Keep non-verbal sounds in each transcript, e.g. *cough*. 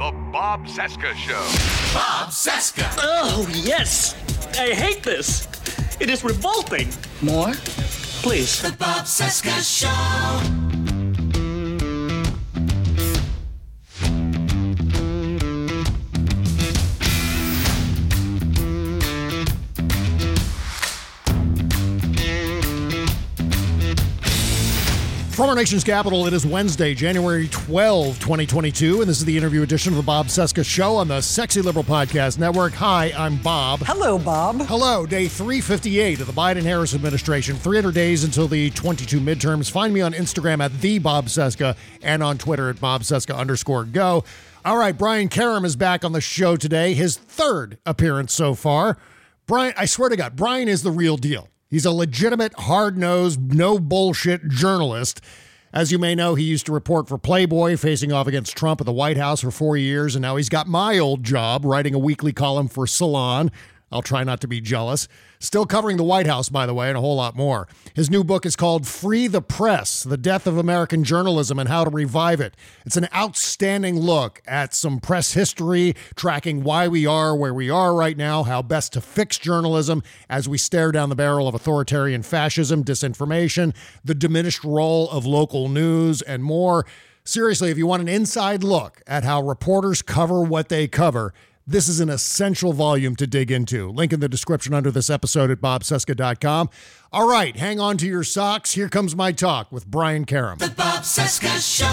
The Bob Cesca Show. Bob Cesca. Oh, yes. I hate this. It is revolting. More? Please. The Bob Cesca Show. From our nation's capital, it is Wednesday, January 12, 2022, and this is the interview edition of the Bob Cesca Show on the Sexy Liberal Podcast Network. Hi, I'm Bob. Hello, Bob. Hello, day 358 of the Biden Harris administration, 300 days until the 22 midterms. Find me on Instagram at the Bob Cesca and on Twitter at Bob Cesca underscore go. All right, Brian Karem is back on the show today, his third appearance so far. Brian, I swear to God, Brian is the real deal. He's a legitimate, hard nosed, no bullshit journalist. As you may know, he used to report for Playboy, facing off against Trump at the White House for four years, and now he's got my old job writing a weekly column for Salon. I'll try not to be jealous. Still covering the White House, by the way, and a whole lot more. His new book is called Free the Press The Death of American Journalism and How to Revive It. It's an outstanding look at some press history, tracking why we are where we are right now, how best to fix journalism as we stare down the barrel of authoritarian fascism, disinformation, the diminished role of local news, and more. Seriously, if you want an inside look at how reporters cover what they cover, this is an essential volume to dig into. Link in the description under this episode at bobcesca.com. All right, hang on to your socks. Here comes my talk with Brian Karem. The Bob Cesca Show.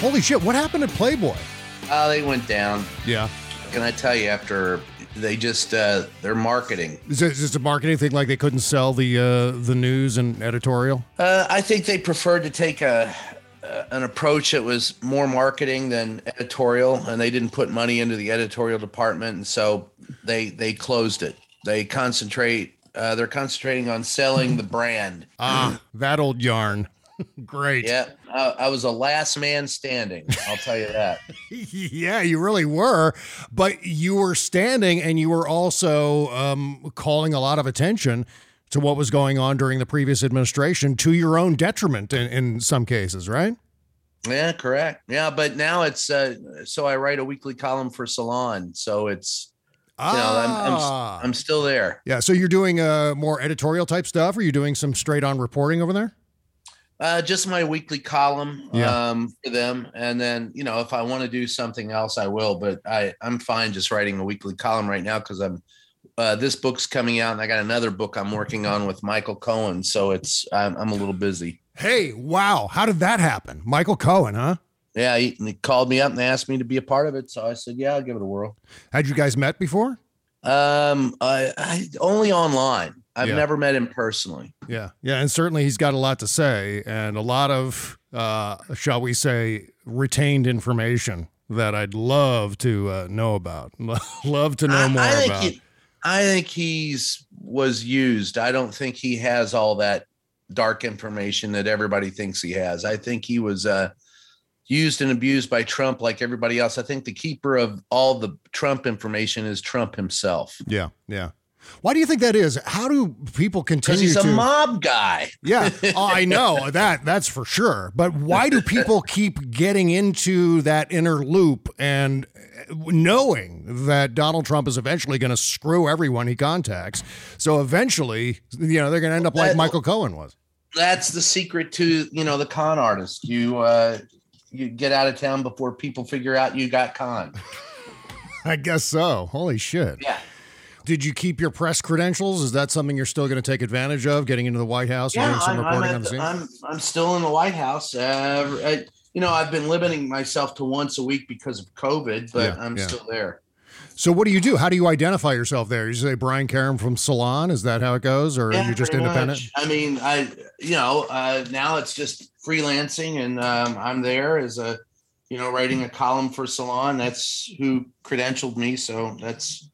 Holy shit, what happened at Playboy? Oh, they went down. Yeah. Can I tell you after they just uh, they're marketing? Is this, is this a marketing thing like they couldn't sell the uh, the news and editorial? Uh, I think they preferred to take a uh, an approach that was more marketing than editorial, and they didn't put money into the editorial department, and so they they closed it. They concentrate. Uh, they're concentrating on selling the brand. Ah, that old yarn. *laughs* Great. Yeah, I, I was a last man standing. I'll tell you that. *laughs* yeah, you really were. But you were standing and you were also um, calling a lot of attention to what was going on during the previous administration to your own detriment in, in some cases, right? Yeah, correct. Yeah, but now it's uh, so I write a weekly column for Salon, so it's you know I'm, Ah. I'm I'm still there. Yeah. So you're doing uh, more editorial type stuff? Or are you doing some straight on reporting over there? Uh, just my weekly column Yeah. um, for them, and then you know if I want to do something else, I will. But I I'm fine just writing a weekly column right now because I'm uh, this book's coming out, and I got another book I'm working on with Michael Cohen, so it's I'm, I'm a little busy. Hey, wow. How did that happen? Michael Cohen, huh? Yeah, he, he called me up and asked me to be a part of it, so I said, yeah, I'll give it a whirl. Had you guys met before? Um, I, I only online. I've Yeah. never met him personally. Yeah. Yeah. And certainly he's got a lot to say and a lot of, uh, shall we say, retained information that I'd love to uh, know about. *laughs* love to know I, more I think about. he, I think he's was used. I don't think he has all that dark information that everybody thinks he has. I think he was uh, used and abused by Trump like everybody else. I think the keeper of all the Trump information is Trump himself. yeah. Yeah. Why do you think that is? How do people continue he's a to? mob guy. *laughs* yeah, *laughs* oh, I know that. That's for sure. But why do people keep getting into that inner loop and knowing that Donald Trump is eventually going to screw everyone he contacts? So eventually, you know, they're going to end up like Michael Cohen was. That's the secret to you know the con artist. You uh, you get out of town before people figure out you got con. *laughs* I guess so. Holy shit. Yeah. Did you keep your press credentials? Is that something you're still going to take advantage of, getting into the White House and Yeah, doing some I'm, I'm, reporting at on the scene? I'm I'm still in the White House. Uh, I, you know, I've been limiting myself to once a week because of COVID, but Yeah, I'm yeah. still there. So what do you do? How do you identify yourself there? You say Brian Karem from Salon? Is that how it goes, or are you just independent? much. I mean, I you know uh, now it's just freelancing, and um, I'm there as a you know writing a column for Salon. That's who credentialed me, so that's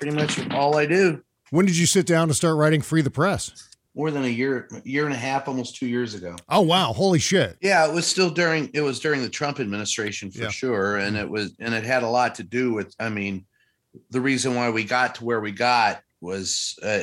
pretty much all I do. When did you sit down to start writing Free the Press? More than a year, year and a half, almost two years ago. Oh wow, holy shit! Yeah, it was still during it was during the Trump administration for Yeah. sure, and it was and it had a lot to do with. I mean, the reason why we got to where we got was uh,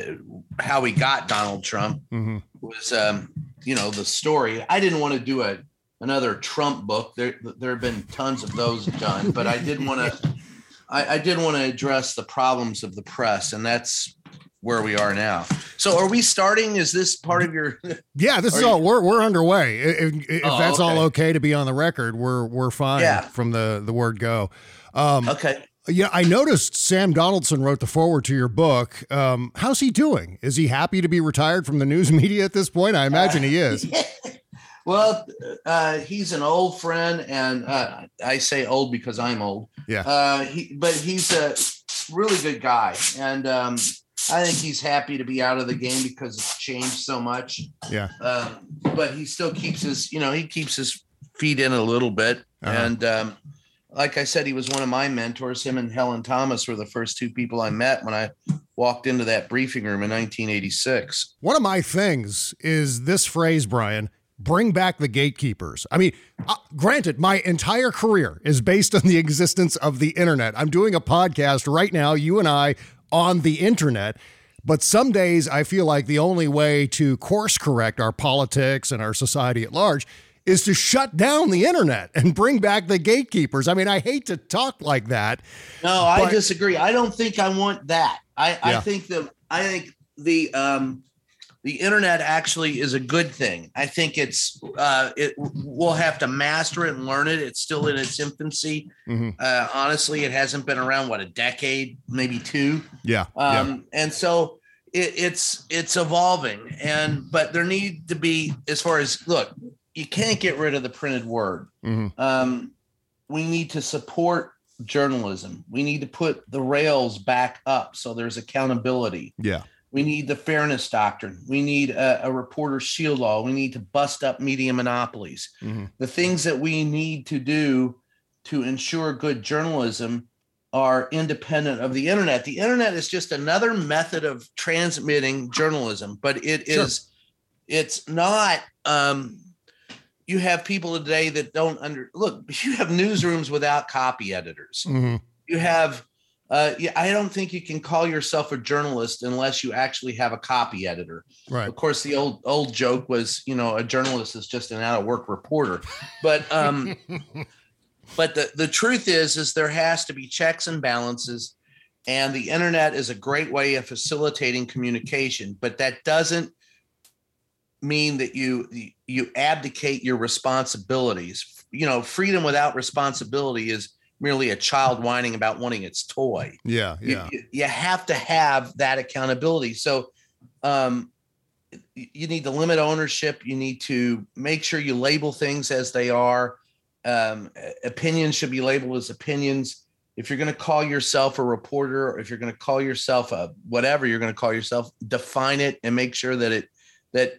how we got Donald Trump hmm was um, you know the story. I didn't want to do a another Trump book. There there have been tons of those done, but I didn't want to. *laughs* I, I did want to address the problems of the press, and that's where we are now. So, are we starting? Is this part of your? *laughs* Yeah, this is you- all we're we're underway. If, if Oh, that's all okay. okay to be on the record, we're we're fine Yeah. from the the word go. Um, Okay. yeah, I noticed Sam Donaldson wrote the forward to your book. Um, how's he doing? Is he happy to be retired from the news *laughs* media at this point? I imagine he is. *laughs* Well, uh, he's an old friend, and uh, I say old because I'm old. Yeah. Uh, he, but he's a really good guy, and um, I think he's happy to be out of the game because it's changed so much. Yeah. Um, but he still keeps his, you know, he keeps his feet in a little bit, Uh-huh. and um, like I said, he was one of my mentors. Him and Helen Thomas were the first two people I met when I walked into that briefing room in 1986. One of my things is this phrase, Brian. Bring back the gatekeepers. I mean, uh, granted, my entire career is based on the existence of the internet. I'm doing a podcast right now, you and I, on the internet. But some days I feel like the only way to course correct our politics and our society at large is to shut down the internet and bring back the gatekeepers. I mean, I hate to talk like that. No, I disagree. I don't think I want that. I, Yeah. I think the I think the um the internet actually is a good thing. I think it's uh it we'll have to master it and learn it. It's still in its infancy. Mhm. Uh honestly, it hasn't been around what a decade, maybe two. Yeah. Um and so it, it's it's evolving and but there need to be as far as look, you can't get rid of the printed word yeah. Mhm. um, we need to support journalism. We need to put the rails back up so there's accountability. Yeah. We need the fairness doctrine. We need a, a reporter shield law. We need to bust up media monopolies. Mhm. The things that we need to do to ensure good journalism are independent of the internet. The internet is just another method of transmitting journalism, but it is Sure. it's not um you have people today that don't under look *laughs* you have newsrooms without copy editors Mhm. you have uh yeah, i don't think you can call yourself a journalist unless you actually have a copy editor. Right. of course the old old joke was you know a journalist is just an out of work reporter. But um *laughs* but the the truth is is there has to be checks and balances and the internet is a great way of facilitating communication. But that doesn't mean that you you abdicate your responsibilities. You know freedom without responsibility is merely a child whining about wanting its toy Yeah. you- Yeah. you, you have to have that accountability so um you need to limit ownership you need to make sure you label things as they are um opinions should be labeled as opinions if you're going to call yourself a reporter or if you're going to call yourself a whatever you're going to call yourself define it and make sure that it that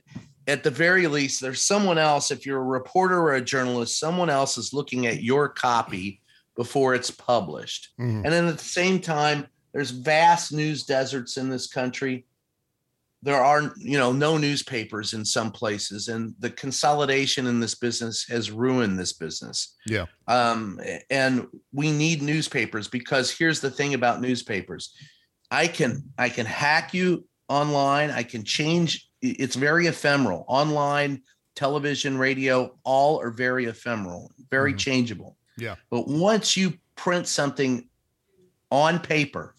at the very least there's someone else if you're a reporter or a journalist someone else is looking at your copy before it's published Mhm. and then at the same time, there's vast news deserts in this country. There are, you know, no newspapers in some places, and the consolidation in this business has ruined this business. Yeah. Um, and we need newspapers because here's the thing about newspapers: I can I can hack you online. I can change. It's very ephemeral. Online, television, radio, all are very ephemeral, very Mhm. changeable. Yeah. But once you print something on paper,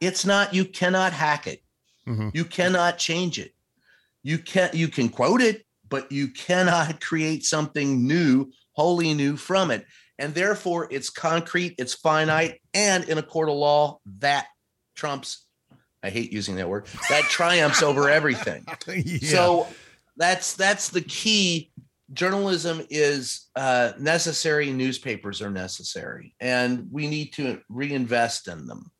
it's not. You cannot hack it. Mhm. You cannot change it. You can you can quote it, but you cannot *laughs* create something new, wholly new from it. And therefore, it's concrete, it's finite, and in a court of law, that trumps. I hate using that word. That triumphs over everything. *laughs* Yeah. So that's that's the key. Journalism is uh, necessary. Newspapers are necessary, and we need to reinvest in them.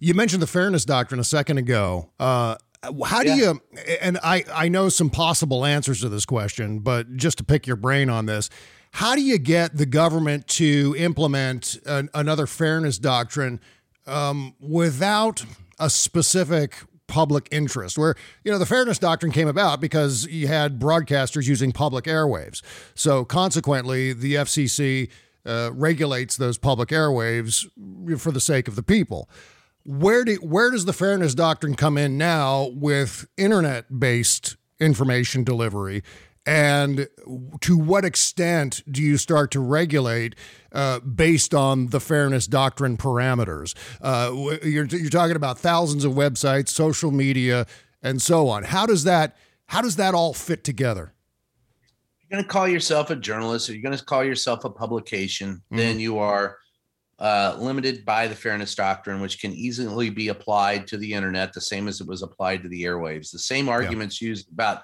You mentioned the fairness doctrine a second ago. Uh, how do Yeah. you? And I I know some possible answers to this question, but just to pick your brain on this, how do you get the government to implement an, another fairness doctrine um, without a specific public interest where you know the fairness doctrine came about because you had broadcasters using public airwaves. So consequently the fcc uh, regulates those public airwaves for the sake of the people. Where do where does the fairness doctrine come in now with internet based information delivery and to what extent do you start to regulate uh, based on the fairness doctrine parameters? Uh, you're, you're talking about thousands of websites, social media, and so on. How does that how does that all fit together? you're going to call yourself a journalist or you're going to call yourself a publication, then you are uh, limited by the fairness doctrine, which can easily be applied to the internet, the same as it was applied to the airwaves. The same arguments used about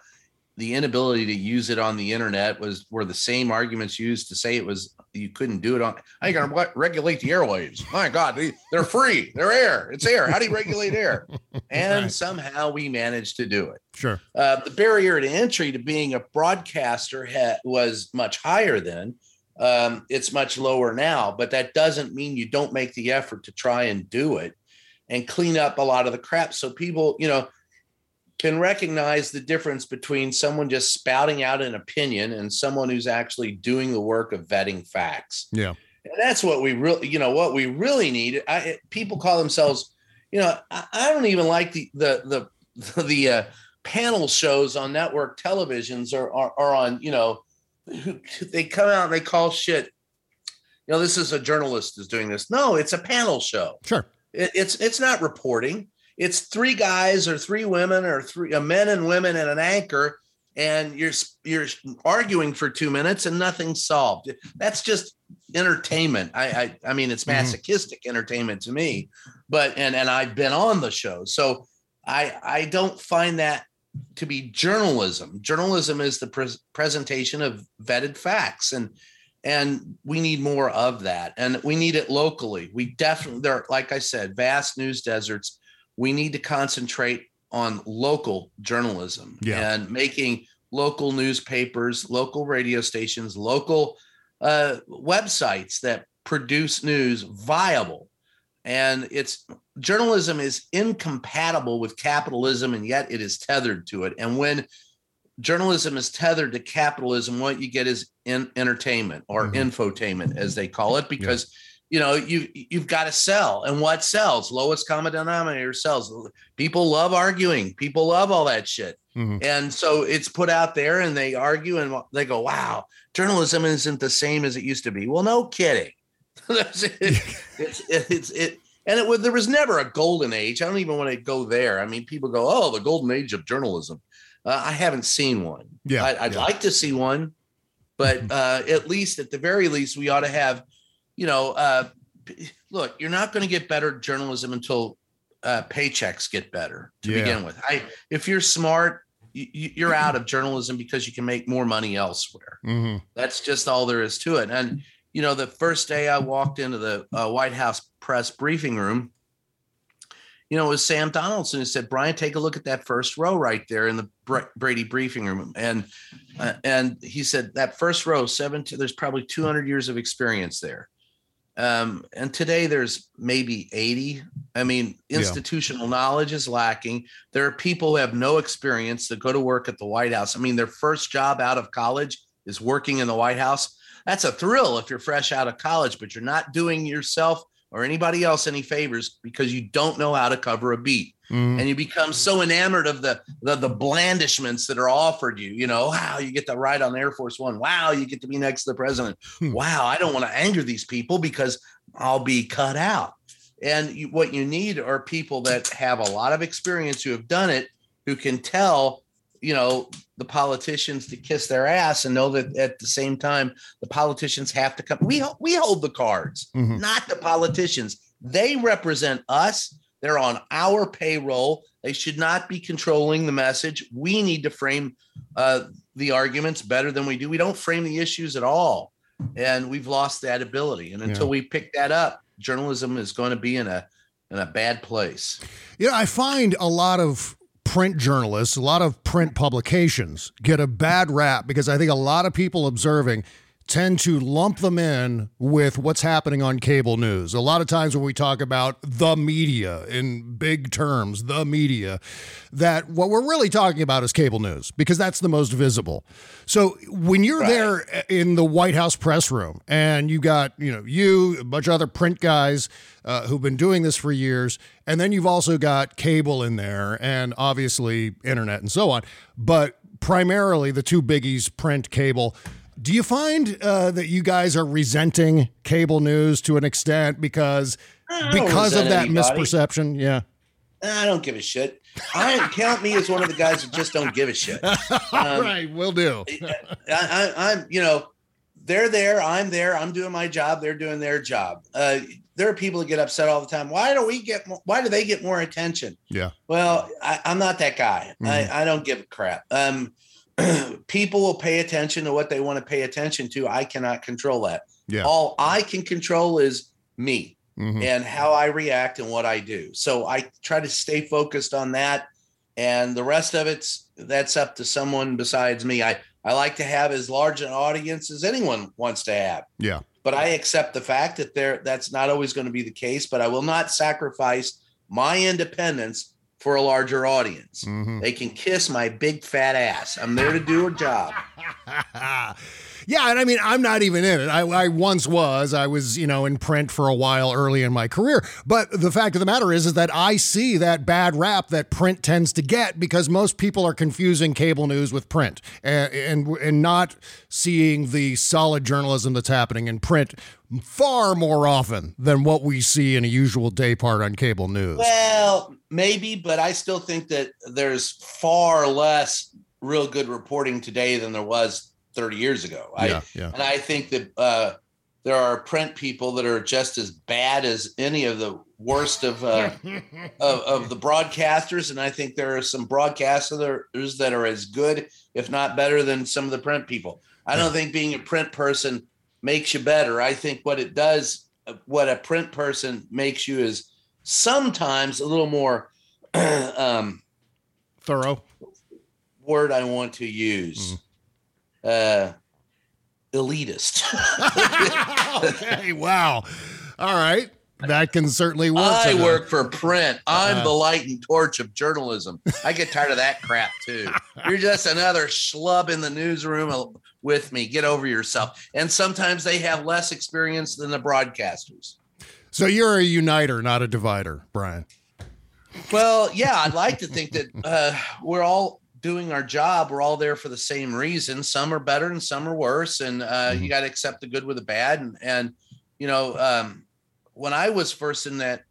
the inability to use it on the internet was were the same arguments used to say it was you couldn't do it on. You going to regulate the airwaves? My God, they, they're free. They're air. It's air. How do you regulate air? *laughs* And Right. somehow we managed to do it Sure. uh, the barrier to entry to being a broadcaster ha- was much higher then. Um, it's much lower now, but that doesn't mean you don't make the effort to try and do it and clean up a lot of the crap so people, you know, can recognize the difference between someone just spouting out an opinion and someone who's actually doing the work of vetting facts. Yeah. And that's what we really, you know, what we really need. I, people call themselves, you know, I, I don't even like the the the *laughs* the uh, panel shows on network televisions or or, are on, you know, they come out and they call shit. You know, this is a journalist is doing this. No, it's a panel show. Sure. It, it's it's not reporting. It's three guys or three women or three uh, men and women and an anchor, and you're you're arguing for two minutes and nothing's solved. That's just entertainment. I I, I mean, it's Mhm. masochistic entertainment to me, but and and I've been on the show, so I I don't find that to be journalism. Journalism is the pres presentation of vetted facts and and we need more of that and we need it locally we definitely there like i said vast news deserts we need to concentrate on local journalism Yeah. and making local newspapers local radio stations local uh, websites that produce news viable and it's journalism is incompatible with capitalism and yet it is tethered to it and when journalism is tethered to capitalism what you get is in, entertainment or Mhm. infotainment as they call it because you know you you've got to sell. And what sells? Lowest common denominator sells. People love arguing. People love all that shit. Mhm. and so it's put out there and they argue and they go wow journalism isn't the same as it used to be. Well no kidding. *laughs* *laughs* It's it's it's it and it was there was never a golden age. I don't even want to go there. I mean people go oh the golden age of journalism. Uh, I haven't seen one. Yeah, I, I'd yeah. like to see one, but *laughs* uh, at least, at the very least, we ought to have, you know, uh, look, you're not going to get better journalism until uh, paychecks get better to Yeah. begin with. I, if you're smart, you, you're out of journalism because you can make more money elsewhere. Mhm. That's just all there is to it. And you know, the first day I walked into the uh, White House press briefing room, you know, it was Sam Donaldson who said, "Brian, take a look at that first row right there in the Bra- Brady briefing room." And uh, and he said that first row, seven. There's probably 200 years of experience there. Um, and today there's maybe 80. I mean, Yeah. institutional knowledge is lacking. There are people who have no experience that go to work at the White House. I mean, their first job out of college is working in the White House. That's a thrill if you're fresh out of college, but you're not doing yourself or anybody else any favors because you don't know how to cover a beat. Mhm. And you become so enamored of the, the the blandishments that are offered you. You know, wow, you get to ride on Air Force One. Wow, you get to be next to the president. Hmm. Wow, I don't want to anger these people because I'll be cut out. And you, what you need are people that have a lot of experience who have done it, who can tell, you know, the politicians to kiss their ass and know that at the same time the politicians have to come. We we hold the cards, Mhm. not the politicians. They represent us. They're on our payroll. They should not be controlling the message. We need to frame uh, the arguments better than we do. We don't frame the issues at all, and we've lost that ability. And until Yeah. we pick that up, journalism is going to be in a in a bad place. You know, I find a lot of print journalists, a lot of print publications get a bad rap because I think a lot of people observing tend to lump them in with what's happening on cable news. A lot of times when we talk about the media in big terms, the media, that what we're really talking about is cable news because that's the most visible. So when you're Right. there in the White House press room and you got, you know, you, a bunch of other print guys uh, who've been doing this for years, and then you've also got cable in there and obviously internet and so on, but primarily the two biggies, print, cable. Do you find uh, that you guys are resenting cable news to an extent because because of that anybody. misperception? Yeah. I don't give a shit. I count me as one of the guys that just don't give a shit. *laughs* Um, right, will do. I, I, I'm, you know, they're there. I'm there. I'm doing my job. They're doing their job. Uh, there are people that get upset all the time. Why do we get? More, why do they get more attention? Yeah. Well, I, I'm not that guy. I, I don't give a crap. Um, *clears throat* people will pay attention to what they want to pay attention to. I cannot control that. Yeah. All I can control is me Mhm. and how I react and what I do. So I try to stay focused on that. And the rest of it's that's up to someone besides me. I, I like to have as large an audience as anyone wants to have. Yeah. But I accept the fact that there that's not always going to be the case, but I will not sacrifice my independence for a larger audience. Mhm. They can kiss my big fat ass. I'm there to do a job. *laughs* yeah, and I mean, I'm not even in it. I, I once was. I was, you know, in print for a while early in my career. But the fact of the matter is, is that I see that bad rap that print tends to get because most people are confusing cable news with print and and, and not seeing the solid journalism that's happening in print far more often than what we see in a usual day part on cable news. Well, maybe, but I still think that there's far less real good reporting today than there was 30 years ago. Yeah, I, yeah. And I think that uh, there are print people that are just as bad as any of the worst of, uh, *laughs* of of the broadcasters, and I think there are some broadcasters that are as good, if not better, than some of the print people. I don't think being a print person makes you better. I think what it does, what a print person makes you is sometimes a little more *clears throat* um, Thorough. word I want to use. Uh, elitist. *laughs* okay, wow. All right. That can certainly work. I work for print. I'm Uh-huh. the light and torch of journalism. I get tired of that crap too. You're just another schlub in the newsroom with me. Get over yourself. And sometimes they have less experience than the broadcasters. So you're a uniter, not a divider, Brian. Well, yeah, I'd like to think that uh, we're all doing our job. We're all there for the same reason. Some are better and some are worse, and uh, you got to accept the good with the bad. And and you know, um, when I was first in that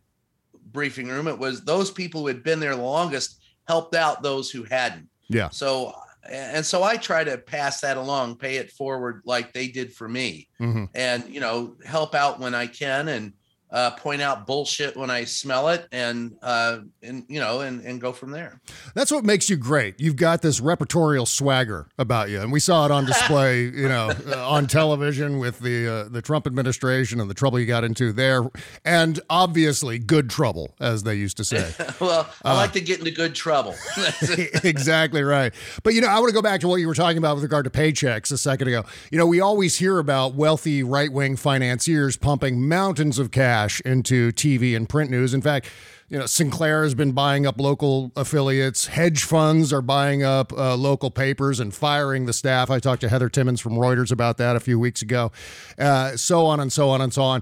briefing room, it was those people who had been there the longest helped out those who hadn't. Yeah. So and so I try to pass that along, pay it forward like they did for me, Mhm. and you know, help out when I can and. Uh, point out bullshit when I smell it, and uh, and you know, and and go from there. That's what makes you great. You've got this repertorial swagger about you, and we saw it on display, *laughs* you know, uh, on television with the uh, the Trump administration and the trouble you got into there, and obviously good trouble, as they used to say. *laughs* Well, I like to get into good trouble. *laughs* exactly right. But you know, I want to go back to what you were talking about with regard to paychecks a second ago. You know, we always hear about wealthy right wing financiers pumping mountains of cash into TV and print news. In fact, you know, Sinclair has been buying up local affiliates. Hedge funds are buying up uh, local papers and firing the staff. I talked to Heather Timmons from Reuters about that a few weeks ago. Uh, so on and so on and so on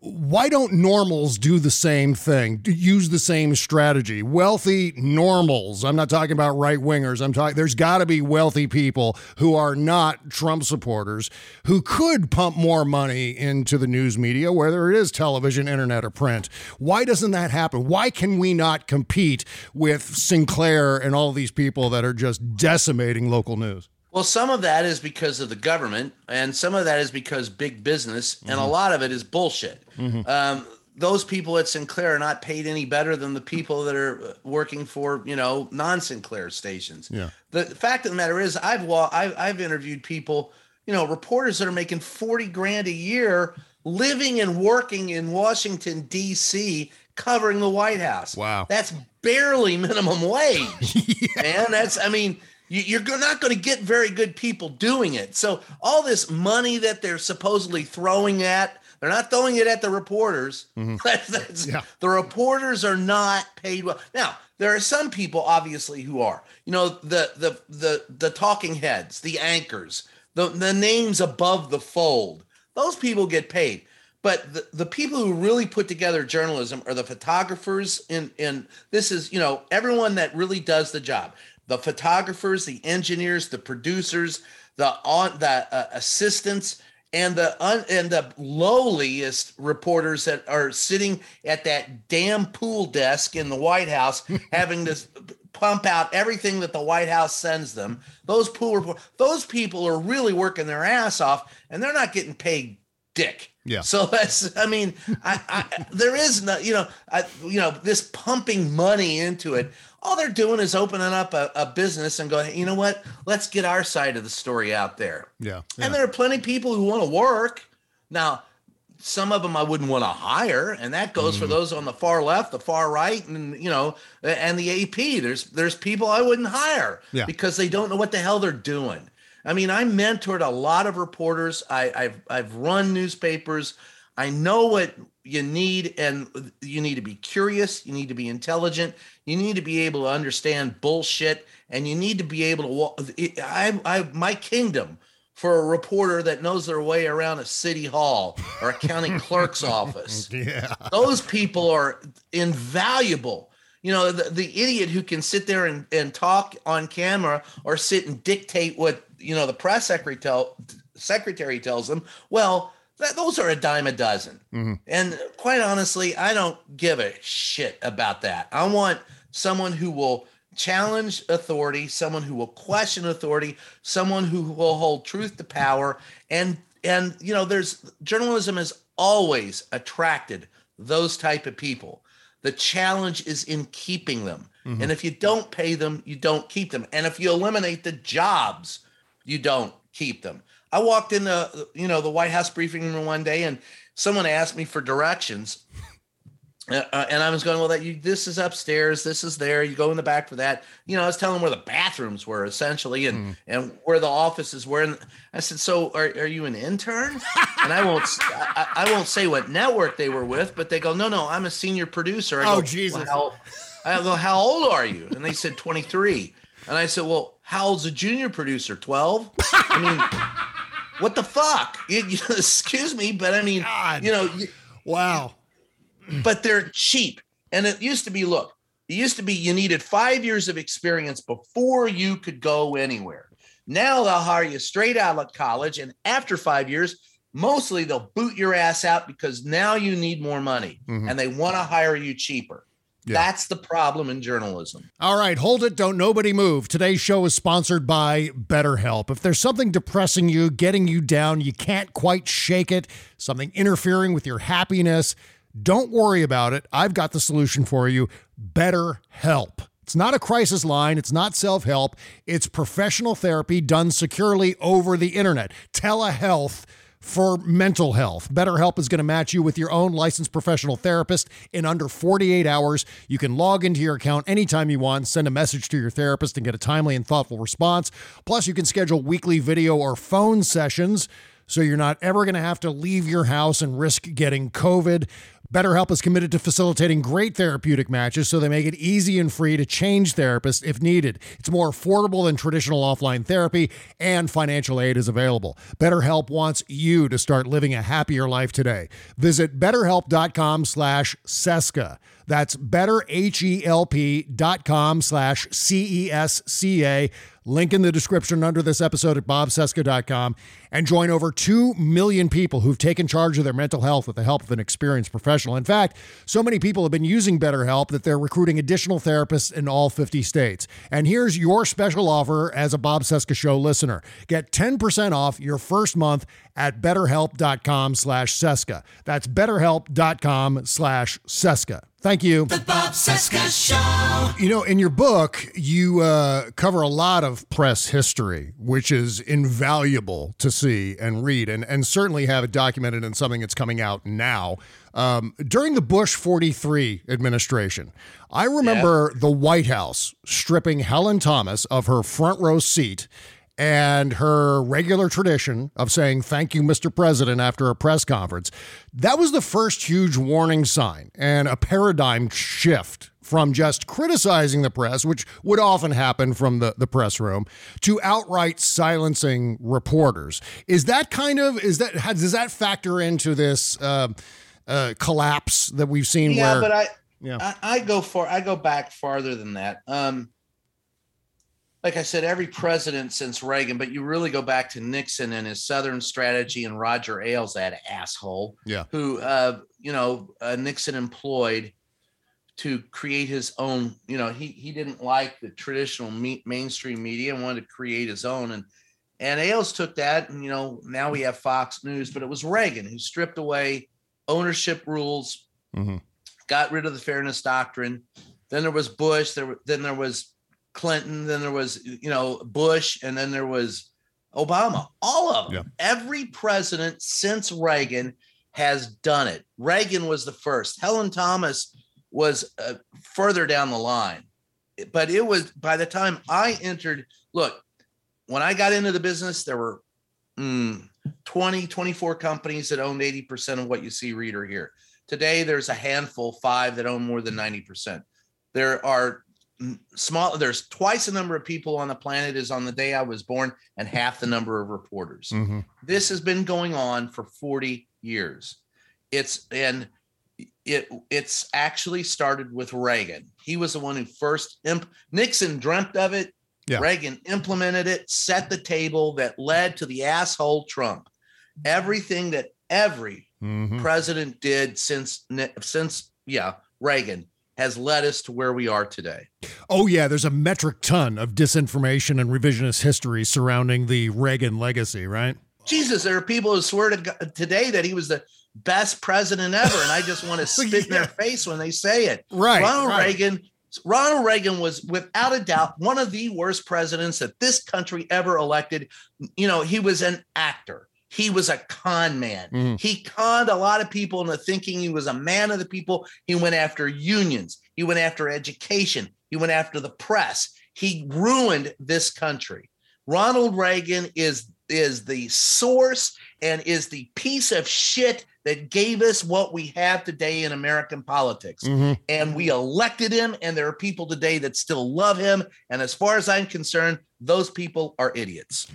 why don't normals do the same thing use the same strategy? Wealthy normals. I'm not talking about right wingers i'm talking there's got to be wealthy people who are not trump supporters who could pump more money into the news media whether it is television internet or print. Why doesn't that happen? Why can we not compete with sinclair and all these people that are just decimating local news Well, some of that is because of the government, and some of that is because big business, and a lot of it is bullshit. Um, those people at Sinclair are not paid any better than the people that are uh, working for you know non-Sinclair stations. Yeah. The fact of the matter is, I've wa- I've, I've interviewed people, you know, reporters that are making forty grand a year, living and working in Washington D.C., covering the White House. Wow. that's barely minimum wage, *laughs* man. That's I mean. You- You're not going to get very good people doing it. So all this money that they're supposedly throwing at, they're not throwing it at the reporters. Mm-hmm. *laughs* That's- that's- Yeah. The reporters are not paid well. Now there are some people, obviously, who are. You know, the the the the talking heads, the anchors, the the names above the fold. Those people get paid. But the, the people who really put together journalism are the photographers in in this is, you know, everyone that really does the job. The photographers, the engineers, the producers, the on the uh, assistants and the un, and the lowliest reporters that are sitting at that damn pool desk in the White House *laughs* having to pump out everything that the White House sends them. Those pool report, those people are really working their ass off, and they're not getting paid dick. Yeah. So that's, I mean, I, I there is no, you know, I, you know, this pumping money into it. All they're doing is opening up a, a business and going, you know what? Let's get our side of the story out there. yeah, And there are plenty of people who want to work. Now, some of them I wouldn't want to hire, and that goes for mm. those on the far left, the far right, and you know, and the AP. There's there's people I wouldn't hire Yeah. because they don't know what the hell they're doing. I mean, I mentored a lot of reporters. I, I've I've run newspapers. I know what you need, and you need to be curious. You need to be intelligent. You need to be able to understand bullshit, and you need to be able to walk. I, I, my kingdom for a reporter that knows their way around a city hall or a county clerk's *laughs* office. yeah. Those people are invaluable. You know, the, the idiot who can sit there and, and talk on camera or sit and dictate what, you know, the press secretary, tell, secretary tells them. Well, that, those are a dime a dozen. Mm-hmm. And quite honestly, I don't give a shit about that. I want someone who will challenge authority, someone who will question authority, someone who will hold truth to power. And and you know, there's journalism has always attracted those type of people. The challenge is in keeping them. Mm-hmm. And if you don't pay them, you don't keep them. And if you eliminate the jobs, you don't keep them. I walked in the you know the White House briefing room one day and someone asked me for directions. Uh, uh, and I was going, well, that you this is upstairs, this is there. You go in the back for that. You know, I was telling where the bathrooms were essentially, and and where the offices were. And I said, so are, are you an intern? *laughs* and I won't I, I won't say what network they were with, but they go, no, no, I'm a senior producer. I Oh, go, Jesus. "Well, I go, how old are you? And they said 23. And I said, well, how old's a junior producer? 12? I mean, what the fuck? You- you- *laughs* excuse me, but I mean, God. you know. You, Wow. but they're cheap. And it used to be look, it used to be you needed five years of experience before you could go anywhere. Now they'll hire you straight out of college, and after five years, mostly they'll boot your ass out because now you need more money mm-hmm. and they want to hire you cheaper. Yeah. That's the problem in journalism. All right, hold it. Don't nobody move. Today's show is sponsored by BetterHelp. If there's something depressing you, getting you down, you can't quite shake it, something interfering with your happiness, don't worry about it. I've got the solution for you BetterHelp. It's not a crisis line. It's not self help. It's professional therapy done securely over the internet. Telehealth for mental health. BetterHelp is going to match you with your own licensed professional therapist in under 48 hours. You can log into your account anytime you want, send a message to your therapist, and get a timely and thoughtful response. Plus, you can schedule weekly video or phone sessions. So you're not ever going to have to leave your house and risk getting COVID. BetterHelp is committed to facilitating great therapeutic matches so they make it easy and free to change therapists if needed. It's more affordable than traditional offline therapy, and financial aid is available. BetterHelp wants you to start living a happier life today. Visit betterhelp.com slash Cesca. That's betterhelp.com slash C-E-S-C-A. Link in the description under this episode at bobcesca.com and join over 2 million people who've taken charge of their mental health with the help of an experienced professional. In fact, so many people have been using BetterHelp that they're recruiting additional therapists in all 50 states. And here's your special offer as a Bob Cesca Show listener. Get 10% off your first month at betterhelp.com slash Cesca. That's betterhelp.com slash Cesca. Thank you. The Bob Cesca Show. You know, in your book, you uh, cover a lot of press history, which is invaluable to see and read, and, and certainly have it documented in something that's coming out now. Um, during the Bush 43 administration, I remember the White House stripping Helen Thomas of her front row seat and her regular tradition of saying thank you mr president after a press conference that was the first huge warning sign and a paradigm shift from just criticizing the press which would often happen from the, the press room to outright silencing reporters is that kind of is that how, does that factor into this uh, uh, collapse that we've seen Yeah, where but I, Yeah. I I go for I go back farther than that. Um, like I said, every president since Reagan, but you really go back to Nixon and his Southern strategy and Roger Ailes, that asshole, Yeah. who uh, you know uh, Nixon employed to create his own. You know, he he didn't like the traditional me- mainstream media and wanted to create his own. And and Ailes took that, and you know now we have Fox News, but it was Reagan who stripped away ownership rules, Mhm. got rid of the fairness doctrine. Then there was Bush. There then there was Clinton. Then there was you know Bush, and then there was Obama. All of them. Every president since Reagan has done it. Reagan was the first. Helen Thomas was uh, further down the line, but it was by the time I entered. Look, when I got into the business, there were mm, 20, 24 companies that owned 80% of what you see reader here. Today, there's a handful, five that own more than 90%. There are small, there's twice the number of people on the planet as on the day I was born, and half the number of reporters. Mhm. This has been going on for 40 years. It's and it it's actually started with Reagan. He was the one who first imp- Nixon dreamt of it. Yeah. Reagan implemented it, set the table that led to the asshole Trump. Everything that every Mhm. president did since since yeah Reagan has led us to where we are today. Oh, yeah, there's a metric ton of disinformation and revisionist history surrounding the Reagan legacy, right? Jesus, there are people who swear to God today that he was the best president ever, and I just want to *laughs* spit in their face when they say it. Right, Ronald right. Reagan. Ronald Reagan was without a doubt one of the worst presidents that this country ever elected. You know, he was an actor. He was a con man. Mhm. He conned a lot of people into thinking he was a man of the people. He went after unions. He went after education. He went after the press. He ruined this country. Ronald Reagan is is the source and is the piece of shit that gave us what we have today in American politics. Mhm. And we elected him, and there are people today that still love him. And as far as I'm concerned, those people are idiots.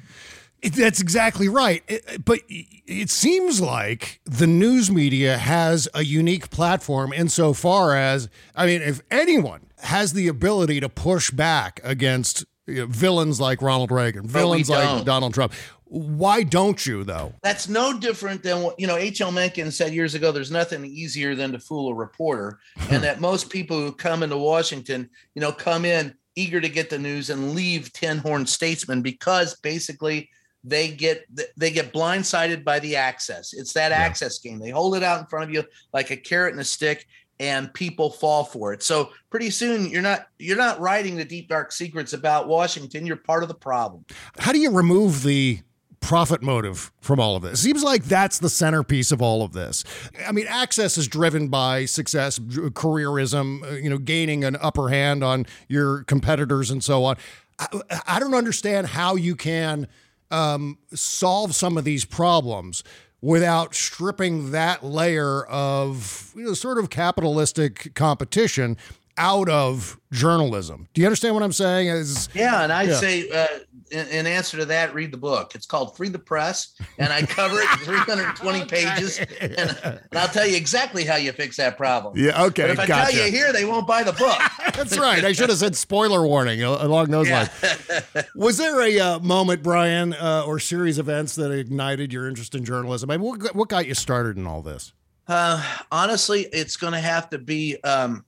It- That's exactly right. It- but it seems like the news media has a unique platform insofar as, I mean, if anyone has the ability to push back against you know, villains like Ronald Reagan, villains like. Donald Trump, why don't you, though? That's no different than what you know. H.L. Mencken said years ago. There's nothing easier than to fool a reporter, and *laughs* that most people who come into Washington, you know, come in eager to get the news and leave tin horn statesmen because basically they get they get blindsided by the access. It's that access game. They hold it out in front of you like a carrot and a stick, and people fall for it. So pretty soon you're not you're not writing the deep dark secrets about Washington. You're part of the problem. How do you remove the profit motive from all of this? Seems like that's the centerpiece of all of this. I mean, access is driven by success, careerism, uh, you know, gaining an upper hand on your competitors and so on. I, I don't understand how you can um, solve some of these problems without stripping that layer of you know, sort of capitalistic competition out of journalism. Do you understand what I'm saying? Yeah, and I'd Yeah. say uh, in, in answer to that, read the book. It's called Free the Press, and I cover it in *laughs* 320 pages, and, and I'll tell you exactly how you fix that problem. yeah, okay, But if I gotcha. tell you here, they won't buy the book. *laughs* That's right. I should have said spoiler warning along those Yeah. lines. Was there a uh, moment, Brian, uh, or series of events that ignited your interest in journalism? I mean, what, got- what got you started in all this? Uh, honestly, it's going to have to be. Um,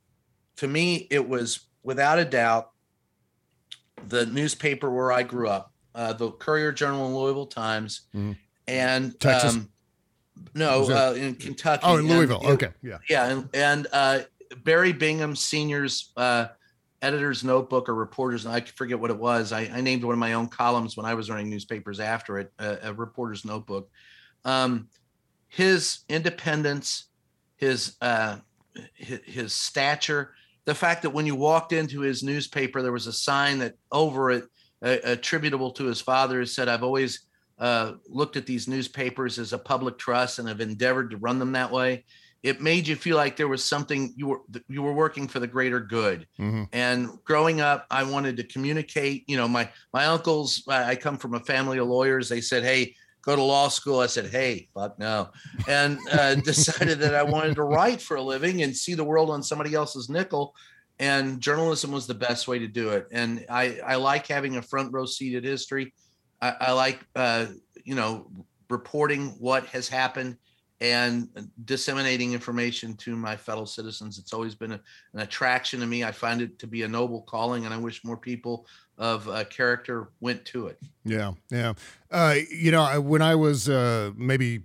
to me, it was without a doubt the newspaper where I grew up, uh, the Courier Journal and Louisville Times, Mhm. and Texas? Um, no, uh, in Kentucky. Oh, in Louisville. it- Okay, yeah. Yeah, and, and uh, Barry Bingham Senior's uh, editor's notebook or reporters, and I forget what it was. I, I named one of my own columns when I was running newspapers after it, uh, a reporter's notebook. Um, his independence, his, uh, his his stature, the fact that when you walked into his newspaper, there was a sign that over it uh, attributable to his father said, "I've always uh, looked at these newspapers as a public trust and have endeavored to run them that way." It made you feel like there was something you were you were working for the greater good. Mhm. And growing up, I wanted to communicate. You know, my my uncles. I come from a family of lawyers. They said, "Hey, go to law school." I said, "Hey, fuck no," and uh, *laughs* decided that I wanted to write for a living and see the world on somebody else's nickel. And journalism was the best way to do it. And I I like having a front row seat at history. I, I like uh, you know reporting what has happened and disseminating information to my fellow citizens. It's always been a, an attraction to me. I find it to be a noble calling, and I wish more people of a character went to it. Yeah, yeah. Uh, you know, when I was uh, maybe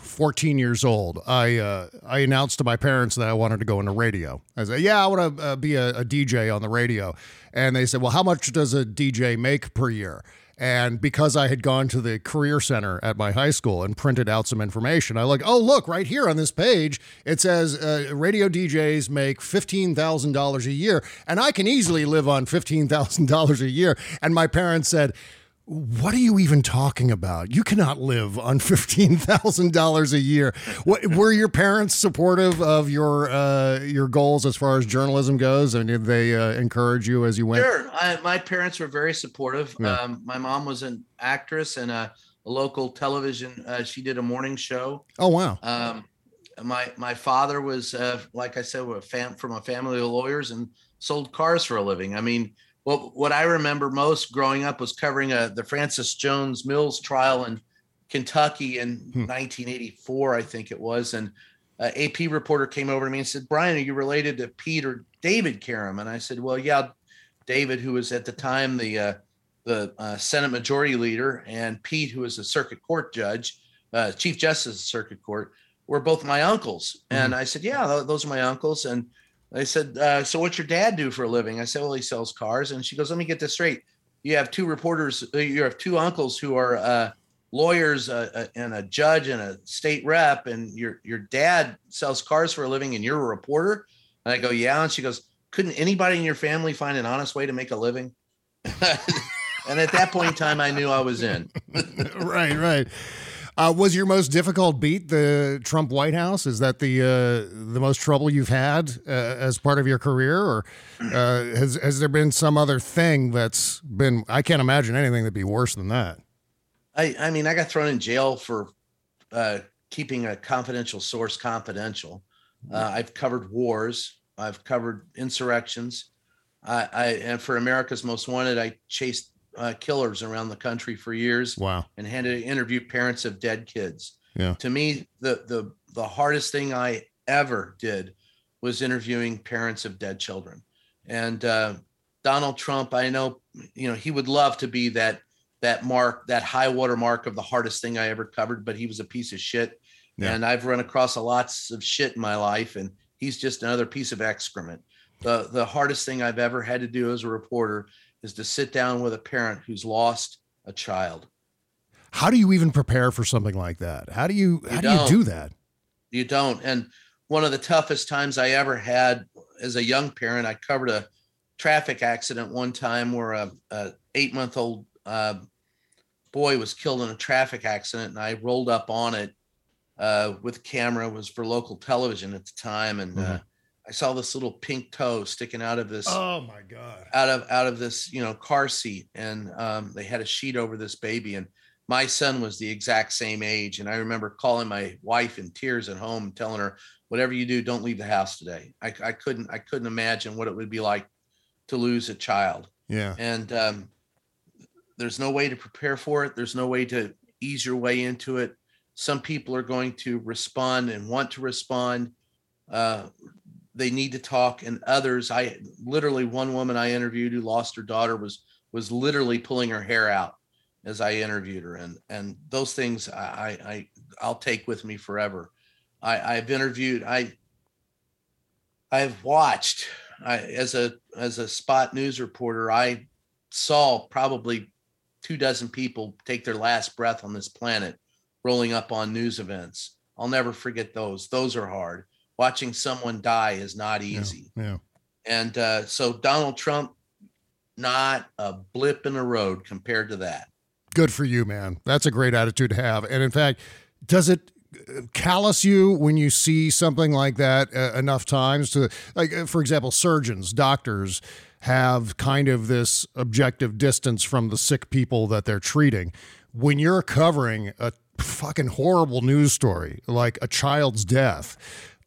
14 years old, I uh, I announced to my parents that I wanted to go into radio. I said, "Yeah, I want to uh, be a, a DJ on the radio," and they said, "Well, how much does a DJ make per year?" And because I had gone to the career center at my high school and printed out some information, I like, oh look, right here on this page, it says uh, radio DJs make fifteen thousand dollars a year, and I can easily live on fifteen thousand dollars a year. And my parents said, what are you even talking about? You cannot live on *laughs* fifteen thousand dollars a year. What, were your parents supportive of your uh, your goals as far as journalism goes, and did they uh, encourage you as you went? Sure, I, my parents were very supportive. Yeah. Um, my mom was an actress and a, a local television. Uh, she did a morning show. Oh wow, Um, my my father was, uh, like I said, a fam- from a family of lawyers and sold cars for a living. I mean, what what I remember most growing up was covering a, the Francis Jones Mills trial in Kentucky in Hmm. 1984, I think it was, and uh, AP reporter came over to me and said, "Brian, are you related to Pete or David Karem?" And I said, "Well, yeah, David, who was at the time the uh, the uh, Senate Majority Leader, and Pete, who was a Circuit Court judge, uh, Chief Justice of Circuit Court, were both my uncles." And I said, "Yeah, those are my uncles." And they said, uh, "So what's your dad do for a living?" I said, "Well, he sells cars." And she goes, "Let me get this straight. You have two reporters. uh, You have two uncles who are uh, lawyers uh, uh, and a judge and a state rep, and your your dad sells cars for a living, and you're a reporter." And I go, "Yeah." And she goes, "Couldn't anybody in your family find an honest way to make a living?" *laughs* and at that point in time, I knew I was in. *laughs* right, right. Uh, was your most difficult beat the Trump White House? Is that the uh, the most trouble you've had uh, as part of your career, or uh, has has there been some other thing that's been? I can't imagine anything that'd be worse than that. I, I mean, I got thrown in jail for uh, keeping a confidential source confidential. Uh, I've covered wars. I've covered insurrections. I, I and for America's Most Wanted, I chased uh, killers around the country for years Wow. and had to interview parents of dead kids. Yeah. To me, the the the hardest thing I ever did was interviewing parents of dead children. And uh, Donald Trump, I know, you know, he would love to be that that mark, that high water mark of the hardest thing I ever covered, but he was a piece of shit. Yeah. And I've run across a lots of shit in my life, and he's just another piece of excrement. The the hardest thing I've ever had to do as a reporter is to sit down with a parent who's lost a child. How do you even prepare for something like that? How do you how do you do that? you don't and one of the toughest times i ever had as a young parent i covered a traffic accident one time where a, a eight month old uh, boy was killed in a traffic accident and i rolled up on it uh, with camera was for local television at the time, and Mm-hmm. uh, I saw this little pink toe sticking out of this Oh my god. out of out of this you know car seat, and um, they had a sheet over this baby, and my son was the exact same age, and I remember calling my wife in tears at home, telling her, "Whatever you do, don't leave the house today." I, I couldn't I couldn't imagine what it would be like to lose a child Yeah. and um, there's no way to prepare for it there's no way to ease your way into it some people are going to respond and want to respond uh, they need to talk and others i literally one woman i interviewed who lost her daughter was was literally pulling her hair out as i interviewed her and and those things i i, i'll take with me forever i i've interviewed i i've watched I, as a as a spot news reporter, I saw probably two dozen people take their last breath on this planet, rolling up on news events. I'll never forget those. Those are hard. Watching someone die is not easy. Yeah. And uh, so Donald Trump, not a blip in the road compared to that. Good for you, man. That's a great attitude to have. And in fact, does it uh, callous you when you see something like that uh, enough times to like uh, for example surgeons doctors have kind of this objective distance from the sick people that they're treating when you're covering a fucking horrible news story like a child's death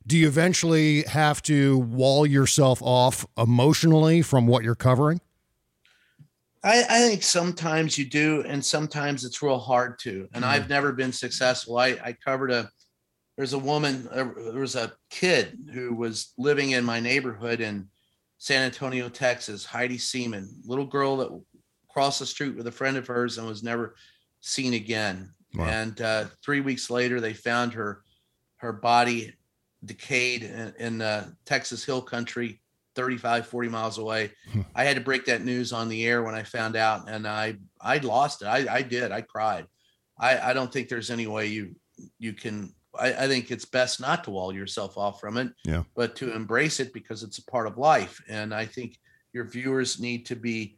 do you eventually have to wall yourself off emotionally from what you're covering I, I think sometimes you do, and sometimes it's real hard to. And I've never been successful. I, I covered a there's a woman, there was a kid who was living in my neighborhood in San Antonio, Texas, Heidi Seeman, little girl that crossed the street with a friend of hers and was never seen again. Wow. And uh, three weeks later, they found her her body decayed in, in uh, Texas Hill Country, 35, 40 miles away. *laughs* I had to break that news on the air when I found out, and I I lost it. I, I did. I cried. I, I don't think there's any way you you can. I, I think it's best not to wall yourself off from it, Yeah. but to embrace it because it's a part of life. And I think your viewers need to be,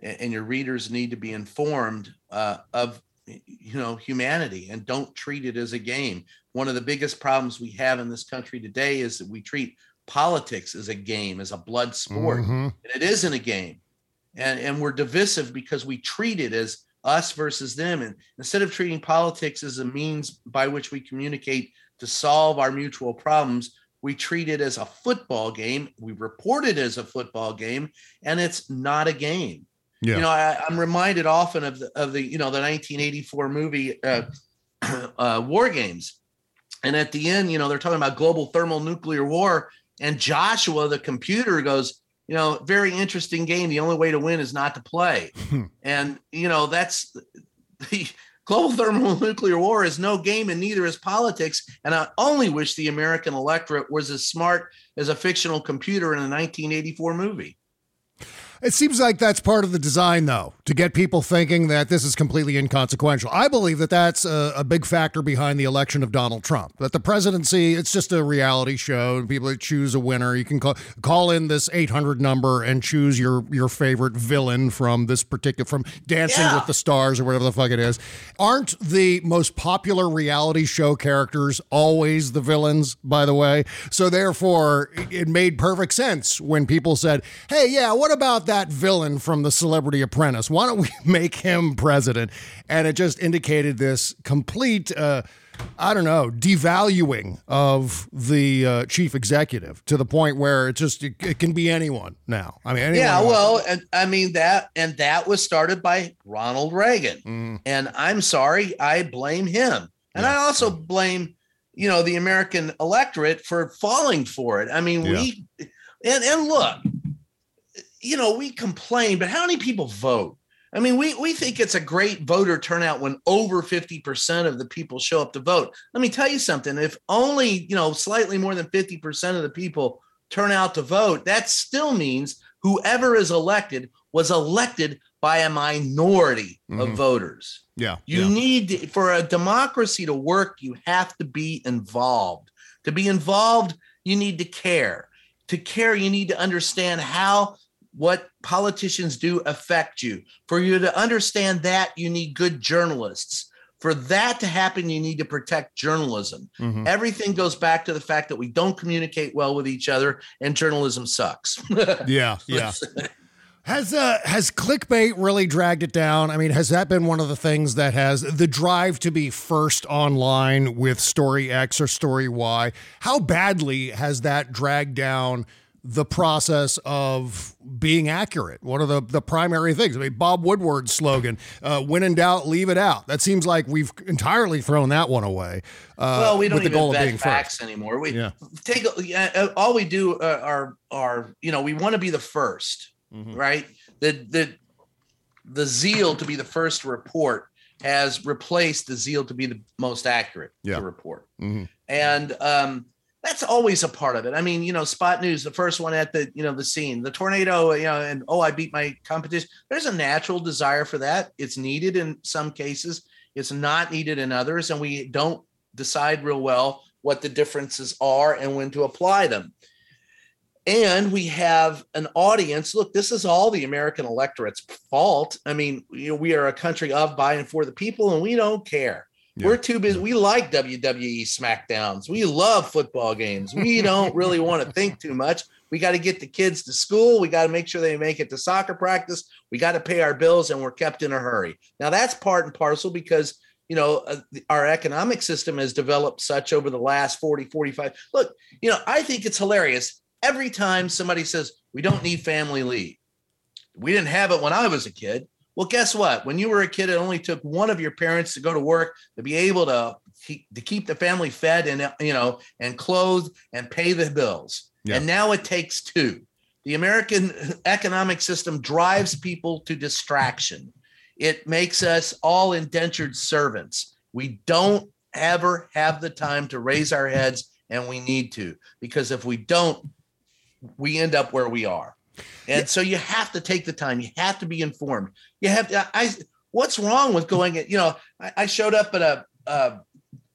and your readers need to be informed uh, of you know humanity and don't treat it as a game. One of the biggest problems we have in this country today is that we treat politics as a game, as a blood sport Mhm. and it isn't a game and and we're divisive because we treat it as us versus them and instead of treating politics as a means by which we communicate to solve our mutual problems we treat it as a football game we report it as a football game and it's not a game Yeah. you know I, i'm reminded often of the of the you know the 1984 movie uh, *clears throat* uh war games. And at the end you know they're talking about global thermonuclear war and joshua the computer goes you know very interesting game. The only way to win is not to play. And you know that's the *laughs* global thermonuclear war is no game and neither is politics. And i only wish the american electorate was as smart as a fictional computer in a 1984 movie It seems like that's part of the design, though, to get people thinking that this is completely inconsequential. I believe that that's a, a big factor behind the election of Donald Trump. That the presidency, it's just a reality show, and people choose a winner. You can call, call in this 800 number and choose your your favorite villain from this particular, from Dancing Yeah. with the Stars or whatever the fuck it is. Aren't the most popular reality show characters always the villains, by the way? So therefore, it- it made perfect sense when people said, hey, yeah, what about that villain from The Celebrity Apprentice? Why don't we *laughs* make him president? And it just indicated this complete, uh, I don't know, devaluing of the uh, chief executive to the point where it just it, it can be anyone now. I mean, anyone yeah well and i mean that and that was started by ronald reagan Mm. and i'm sorry i blame him and i also blame you know the american electorate for falling for it i mean we and and look you know we complain but how many people vote I mean, we, we think it's a great voter turnout when over 50% of the people show up to vote. Let me tell you something. If only, you know, slightly more than 50% of the people turn out to vote, that still means whoever is elected was elected by a minority of Mhm. voters. yeah, You yeah. need to- for a democracy to work, you have to be involved. To be involved, you need to care. To care, you need to understand how what politicians do affect you. For you to understand that, you need good journalists. For that to happen, you need to protect journalism. Mhm. Everything goes back to the fact that we don't communicate well with each other, and journalism sucks. *laughs* Yeah, yeah. Has uh has clickbait really dragged it down? I mean, has that been one of the things that has the drive to be first online with story X or story Y? How badly has that dragged down the process of being accurate? One of the the primary things. I mean, Bob Woodward's slogan, uh, "When in doubt, leave it out." That seems like we've entirely thrown that one away. Uh, well, we don't with the even goal of being facts first. anymore. We Yeah. take yeah, uh, all we do uh, are are you know we want to be the 1st Mhm. right? The the the zeal to be the first to report has replaced the zeal to be the most accurate Yeah. to report, Mhm. and um, that's always a part of it. I mean, you know, spot news, the first one at the you know the scene, the tornado, you know, and oh, I beat my competition. There's a natural desire for that. It's needed in some cases. It's not needed in others, and we don't decide real well what the differences are and when to apply them. And we have an audience. Look, this is all the American electorate's fault. I mean, you know, we are a country of, by, and for the people, and we don't care. Yeah. We're too busy. We like WWE SmackDowns. We love football games. We don't really *laughs* want to think too much. We got to get the kids to school. We got to make sure they make it to soccer practice. We got to pay our bills, and we're kept in a hurry. Now, that's part and parcel because you know uh, our economic system has developed such over the last 40 45 look you know i think it's hilarious every time somebody says we don't need family leave we didn't have it when i was a kid well guess what when you were a kid it only took one of your parents to go to work to be able to keep, to keep the family fed and you know and clothed and pay the bills Yeah. and now it takes two the american economic system drives people to distraction it makes us all indentured servants. We don't ever have the time to raise our heads, and we need to, because if we don't, we end up where we are. And so you have to take the time. You have to be informed. You have to. I. What's wrong with going? You know, I, I showed up at a, a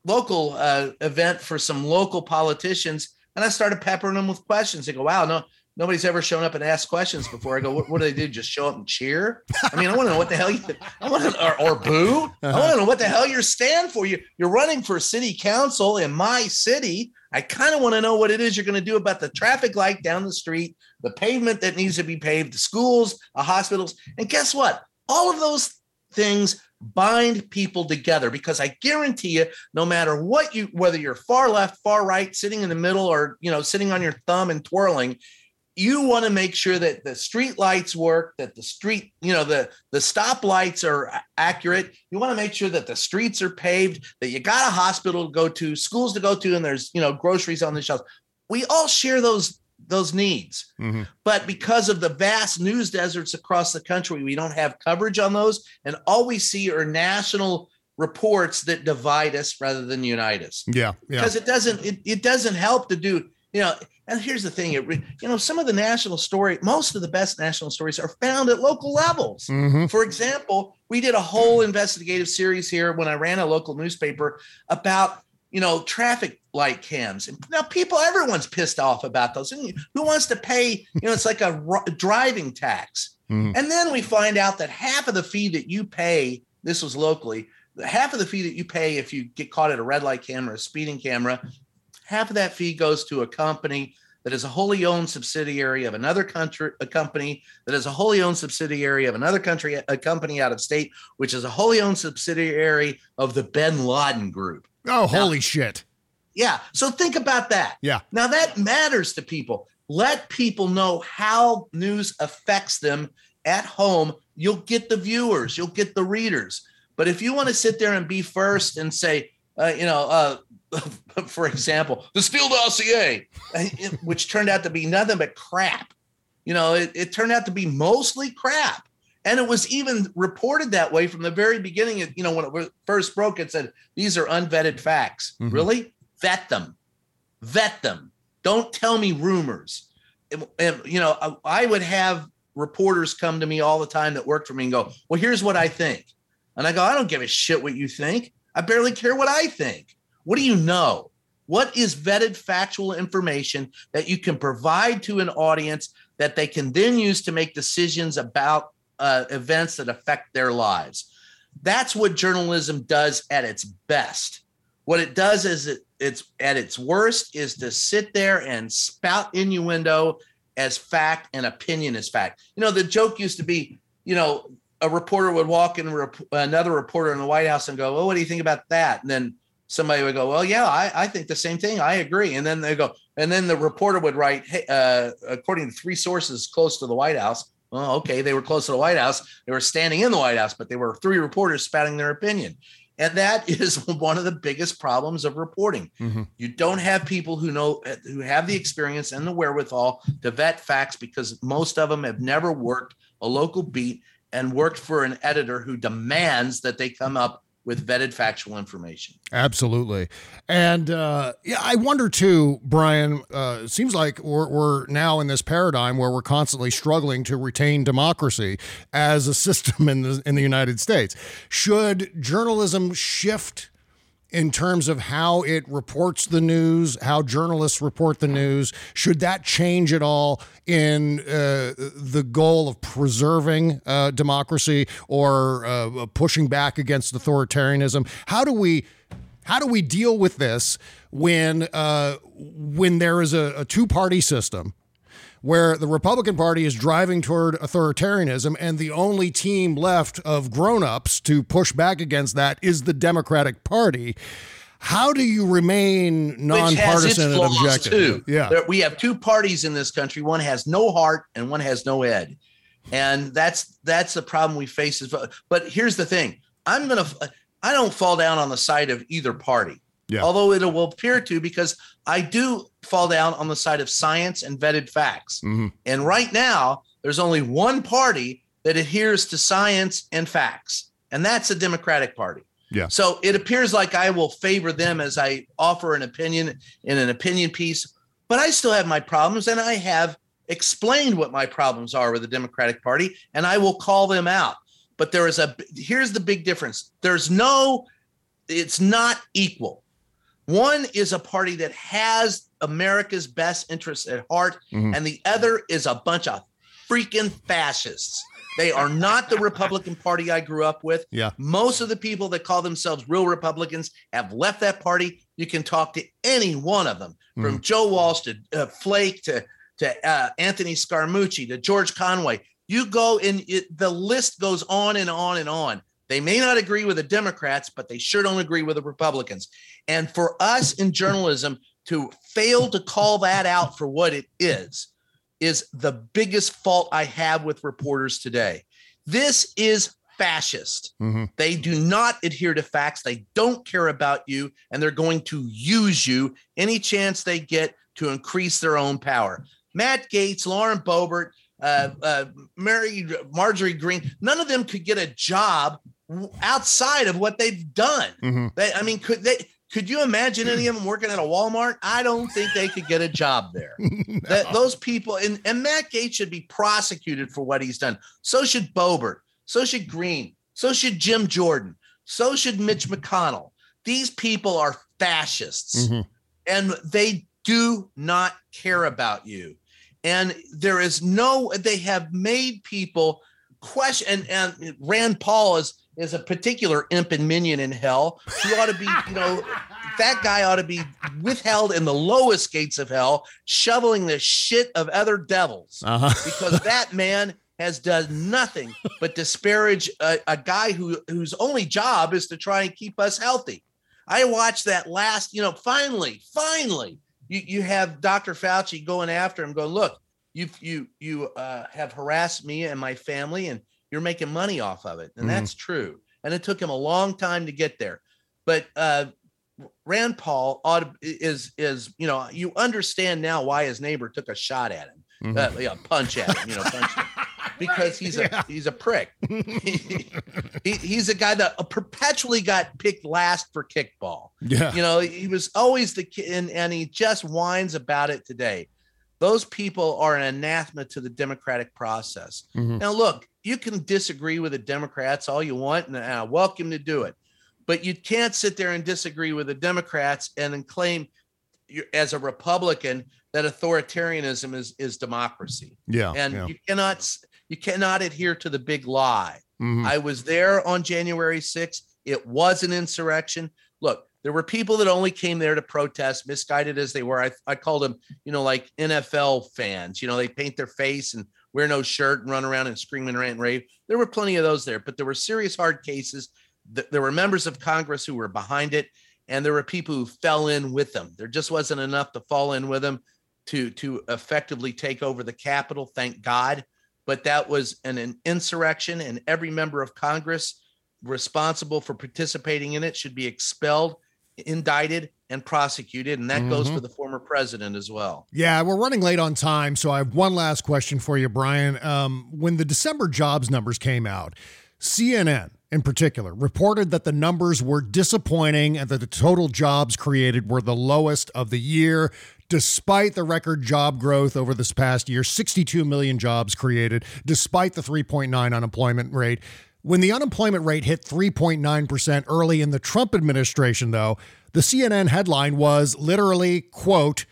local uh, event for some local politicians, and I started peppering them with questions. They go, "Wow, no, nobody's ever shown up and asked questions before." I go, "What, what do they do? Just show up and cheer?" I mean, I want to know what the hell you. I want to or, or boo. I want to know what the hell you're stand for. You you're running for city council in my city. I kind of want to know what it is you're going to do about the traffic light down the street, the pavement that needs to be paved, the schools, the hospitals, and guess what? All of those things bind people together because I guarantee you, no matter what you, whether you're far left, far right, sitting in the middle, or you know, sitting on your thumb and twirling, you want to make sure that the street lights work, that the street, you know, the the stop lights are accurate. You want to make sure that the streets are paved, that you got a hospital to go to, schools to go to, and there's you know groceries on the shelves. We all share those those needs. Mhm. But because of the vast news deserts across the country, we don't have coverage on those. And all we see are national reports that divide us rather than unite us. Yeah, yeah. Because it doesn't it, it doesn't help to do, you know, and here's the thing, it you know, some of the national story, most of the best national stories are found at local levels. Mhm. For example, we did a whole investigative series here when I ran a local newspaper about you know traffic light cams. Now people, everyone's pissed off about those. And who wants to pay? You know, it's like a *laughs* driving tax. Mhm. And then we find out that half of the fee that you pay, this was locally, half of the fee that you pay if you get caught at a red light camera, a speeding camera, half of that fee goes to a company that is a wholly owned subsidiary of another country, a company that is a wholly owned subsidiary of another country, a company out of state, which is a wholly owned subsidiary of the Bin Laden Group. Oh, holy shit. Yeah. So think about that. Yeah. Now that matters to people. Let people know how news affects them at home. You'll get the viewers, you'll get the readers. But if you want to sit there and be first and say, uh, you know, uh, *laughs* for example, the Steele dossier, uh, which turned out to be nothing but crap. You know, it, it turned out to be mostly crap. And it was even reported that way from the very beginning. You know, when it first broke, it said, these are unvetted facts. Mhm. Really? Vet them. Vet them. Don't tell me rumors. And- you know, I, I would have reporters come to me all the time that worked for me and go, well, here's what I think. And I go, I don't give a shit what you think. I barely care what I think. What do you know? What is vetted factual information that you can provide to an audience that they can then use to make decisions about uh, events that affect their lives? That's what journalism does at its best. What it does is it, it's at its worst is to sit there and spout innuendo as fact and opinion as fact. You know, the joke used to be, you know, a reporter would walk in rep- another reporter in the White House and go, "Well, what do you think about that?" And then somebody would go, "Well, yeah, I, I think the same thing. I agree." And then they go, and then the reporter would write, "Hey, uh, according to three sources close to the White House." Well, okay, they were close to the White House. They were standing in the White House, but they were three reporters spouting their opinion. And that *laughs* is one of the biggest problems of reporting. Mm-hmm. You don't have people who know who have the experience and the wherewithal to vet facts because most of them have never worked a local beat and worked for an editor who demands that they come up with vetted factual information. Absolutely. And uh, yeah, I wonder too, Brian, uh, seems like we're, we're now in this paradigm where we're constantly struggling to retain democracy as a *laughs* system in the, in the United States. Should journalism shift in terms of how it reports the news, how journalists report the news? Should that change at all in uh, the goal of preserving uh, democracy or uh, pushing back against authoritarianism? How do we how do we deal with this when uh, when there is a, a two party system? Where the Republican Party is driving toward authoritarianism, and the only team left of grown-ups to push back against that is the Democratic Party. How do you remain nonpartisan and objective? Too. Yeah, there, we have two parties in this country. One has no heart, and one has no head, and that's that's the problem we face. But here's the thing: I'm gonna. I don't fall down on the side of either party. Yeah. Although it will appear to, because I do fall down on the side of science and vetted facts. Mm-hmm. And right now, there's only one party that adheres to science and facts, and that's the Democratic Party. Yeah. So it appears like I will favor them as I offer an opinion in an opinion piece, but I still have my problems, and I have explained what my problems are with the Democratic Party, and I will call them out. But there is a here's the big difference. There's no, it's not equal. One is a party that has America's best interests at heart, mm-hmm. and the other is a bunch of freaking fascists. They are not the Republican Party I grew up with. Yeah. Most of the people that call themselves real Republicans have left that party. You can talk to any one of them, mm-hmm. from Joe Walsh to uh, Flake to to uh, Anthony Scaramucci to George Conway. You go and it, the list goes on and on and on. They may not agree with the Democrats, but they sure don't agree with the Republicans. And for us in journalism to fail to call that out for what it is, is the biggest fault I have with reporters today. This is fascist. Mm-hmm. They do not adhere to facts. They don't care about you, and they're going to use you any chance they get to increase their own power. Matt Gaetz, Lauren Boebert, uh, uh, Mary Marjorie Greene, none of them could get a job outside of what they've done. Mm-hmm. They, I mean, could they? Could you imagine any of them working at a Walmart? I don't think they could get a job there. *laughs* no. That those people and, and Matt Gaetz should be prosecuted for what he's done. So should Boebert. So should Greene. So should Jim Jordan. So should Mitch McConnell. These people are fascists, mm-hmm. and they do not care about you. And there is no. They have made people question. And, and Rand Paul is is a particular imp and minion in hell who ought to be, you know, *laughs* that guy ought to be withheld in the lowest gates of hell, shoveling the shit of other devils uh-huh. because that man has done nothing but disparage a, a, guy who whose only job is to try and keep us healthy. I watched that last, you know, finally, finally, you, you have Dr. Fauci going after him, going, look, you you you uh, have harassed me and my family, and you're making money off of it. And mm-hmm. that's true. And it took him a long time to get there. But uh, Rand Paul ought is is you know you understand now why his neighbor took a shot at him, mm-hmm. uh, yeah, punch at him, you know, punch him. *laughs* because he's a yeah. he's a prick. he, *laughs* he, he's a guy that perpetually got picked last for kickball. Yeah, you know he was always the kid, and, and he just whines about it today. Those people are an anathema to the democratic process. Mm-hmm. Now, look, you can disagree with the Democrats all you want, and I welcome to do it. But you can't sit there and disagree with the Democrats and then claim as a Republican that authoritarianism is is democracy. Yeah, and yeah. you cannot you cannot adhere to the big lie. Mm-hmm. I was there on January 6th. It was an insurrection. Look, there were people that only came there to protest, misguided as they were. I, I called them, you know, like NFL fans. You know, they paint their face and wear no shirt and run around and scream and rant and rave. There were plenty of those there, but there were serious hard cases. There were members of Congress who were behind it, and there were people who fell in with them. There just wasn't enough to fall in with them to to effectively take over the Capitol. Thank God, but that was an, an insurrection, and every member of Congress responsible for participating in it should be expelled indicted and prosecuted and that mm-hmm. goes for the former president as well. Yeah we're running late on time so i have one last question for you brian. Um, when the december jobs numbers came out cnn in particular reported that the numbers were disappointing and that the total jobs created were the lowest of the year. Despite the record job growth over this past year 62 million jobs created despite the 3.9 unemployment rate when the unemployment rate hit 3.9% early in the Trump administration, though, the CNN headline was literally, quote,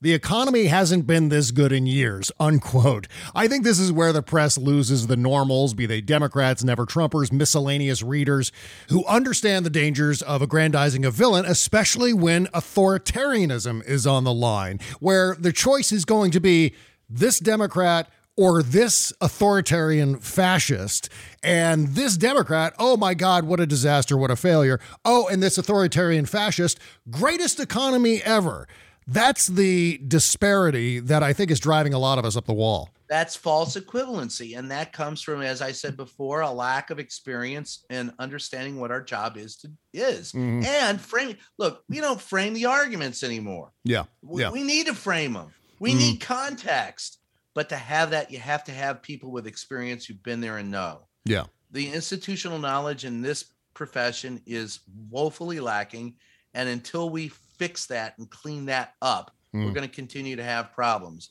the economy hasn't been this good in years, unquote. I think this is where the press loses the normals, be they Democrats, never Trumpers, miscellaneous readers, who understand the dangers of aggrandizing a villain, especially when authoritarianism is on the line, where the choice is going to be this Democrat or this authoritarian fascist and this Democrat, oh my God, what a disaster, what a failure. Oh, and this authoritarian fascist, greatest economy ever. That's the disparity that I think is driving a lot of us up the wall. That's false equivalency. And that comes from, as I said before, a lack of experience and understanding what our job is to is. Mm-hmm. And frame look, we don't frame the arguments anymore. Yeah. yeah. We, we need to frame them. We mm-hmm. need context. But to have that, you have to have people with experience who've been there and know. Yeah. The institutional knowledge in this profession is woefully lacking. And until we fix that and clean that up, mm. we're going to continue to have problems.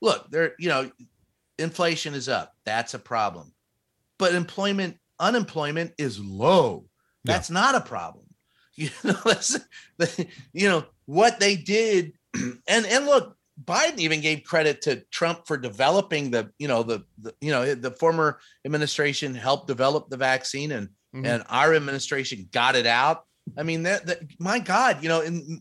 Look, there, you know, inflation is up. That's a problem. But employment, unemployment is low. That's yeah. not a problem. *laughs* You know, that's, *laughs* you know, what they did. *clears throat* And, and look, Biden even gave credit to Trump for developing the, you know, the, the you know, the former administration helped develop the vaccine and mm-hmm. and our administration got it out. I mean, that, that my God, you know, and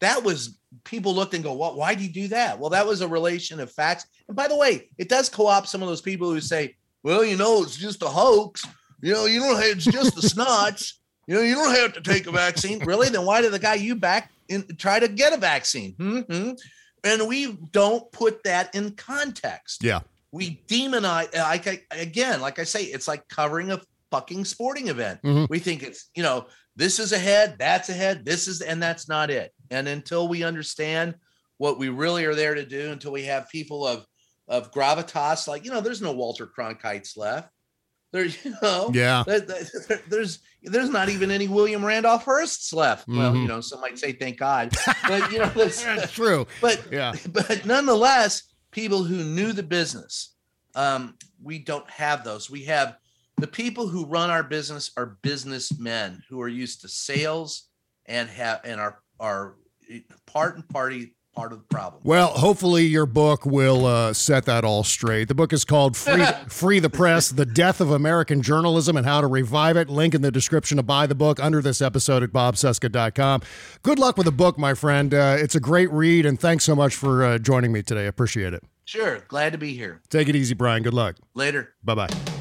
that was people looked and go, "What? Why do you do that?" Well, that was a relation of facts. And by the way, it does co-opt some of those people who say, "Well, you know, it's just a hoax. You know, you don't have it's just the snots. You know, you don't have to take a vaccine. really? Then why did the guy you back in, try to get a vaccine? Mm-hmm. And we don't put that in context. Yeah. We demonize, like again, like I say, it's like covering a fucking sporting event. Mm-hmm. We think it's, you know, this is ahead, that's ahead, this is, and that's not it. And until we understand what we really are there to do, until we have people of of gravitas, like you know, there's no Walter Cronkites left. There, *laughs* you know, yeah. There, there, there's there's not even any William Randolph Hearsts left. Mm-hmm. Well, you know, some might say thank God, but you know, *laughs* that's, that's true. *laughs* But yeah, but nonetheless, people who knew the business, um, we don't have those. We have the people who run our business are businessmen who are used to sales and have and are are part and party part of the problem. Well, hopefully your book will uh, set that all straight. The book is called Free, *laughs* Free the Press The Death of American Journalism and How to Revive It. Link in the description to buy the book under this episode at bobcesca.com. Good luck with the book, my friend. Uh, it's a great read, and thanks so much for uh, joining me today. Appreciate it. Sure. Glad to be here. Take it easy, Brian. Good luck. Later. Bye bye.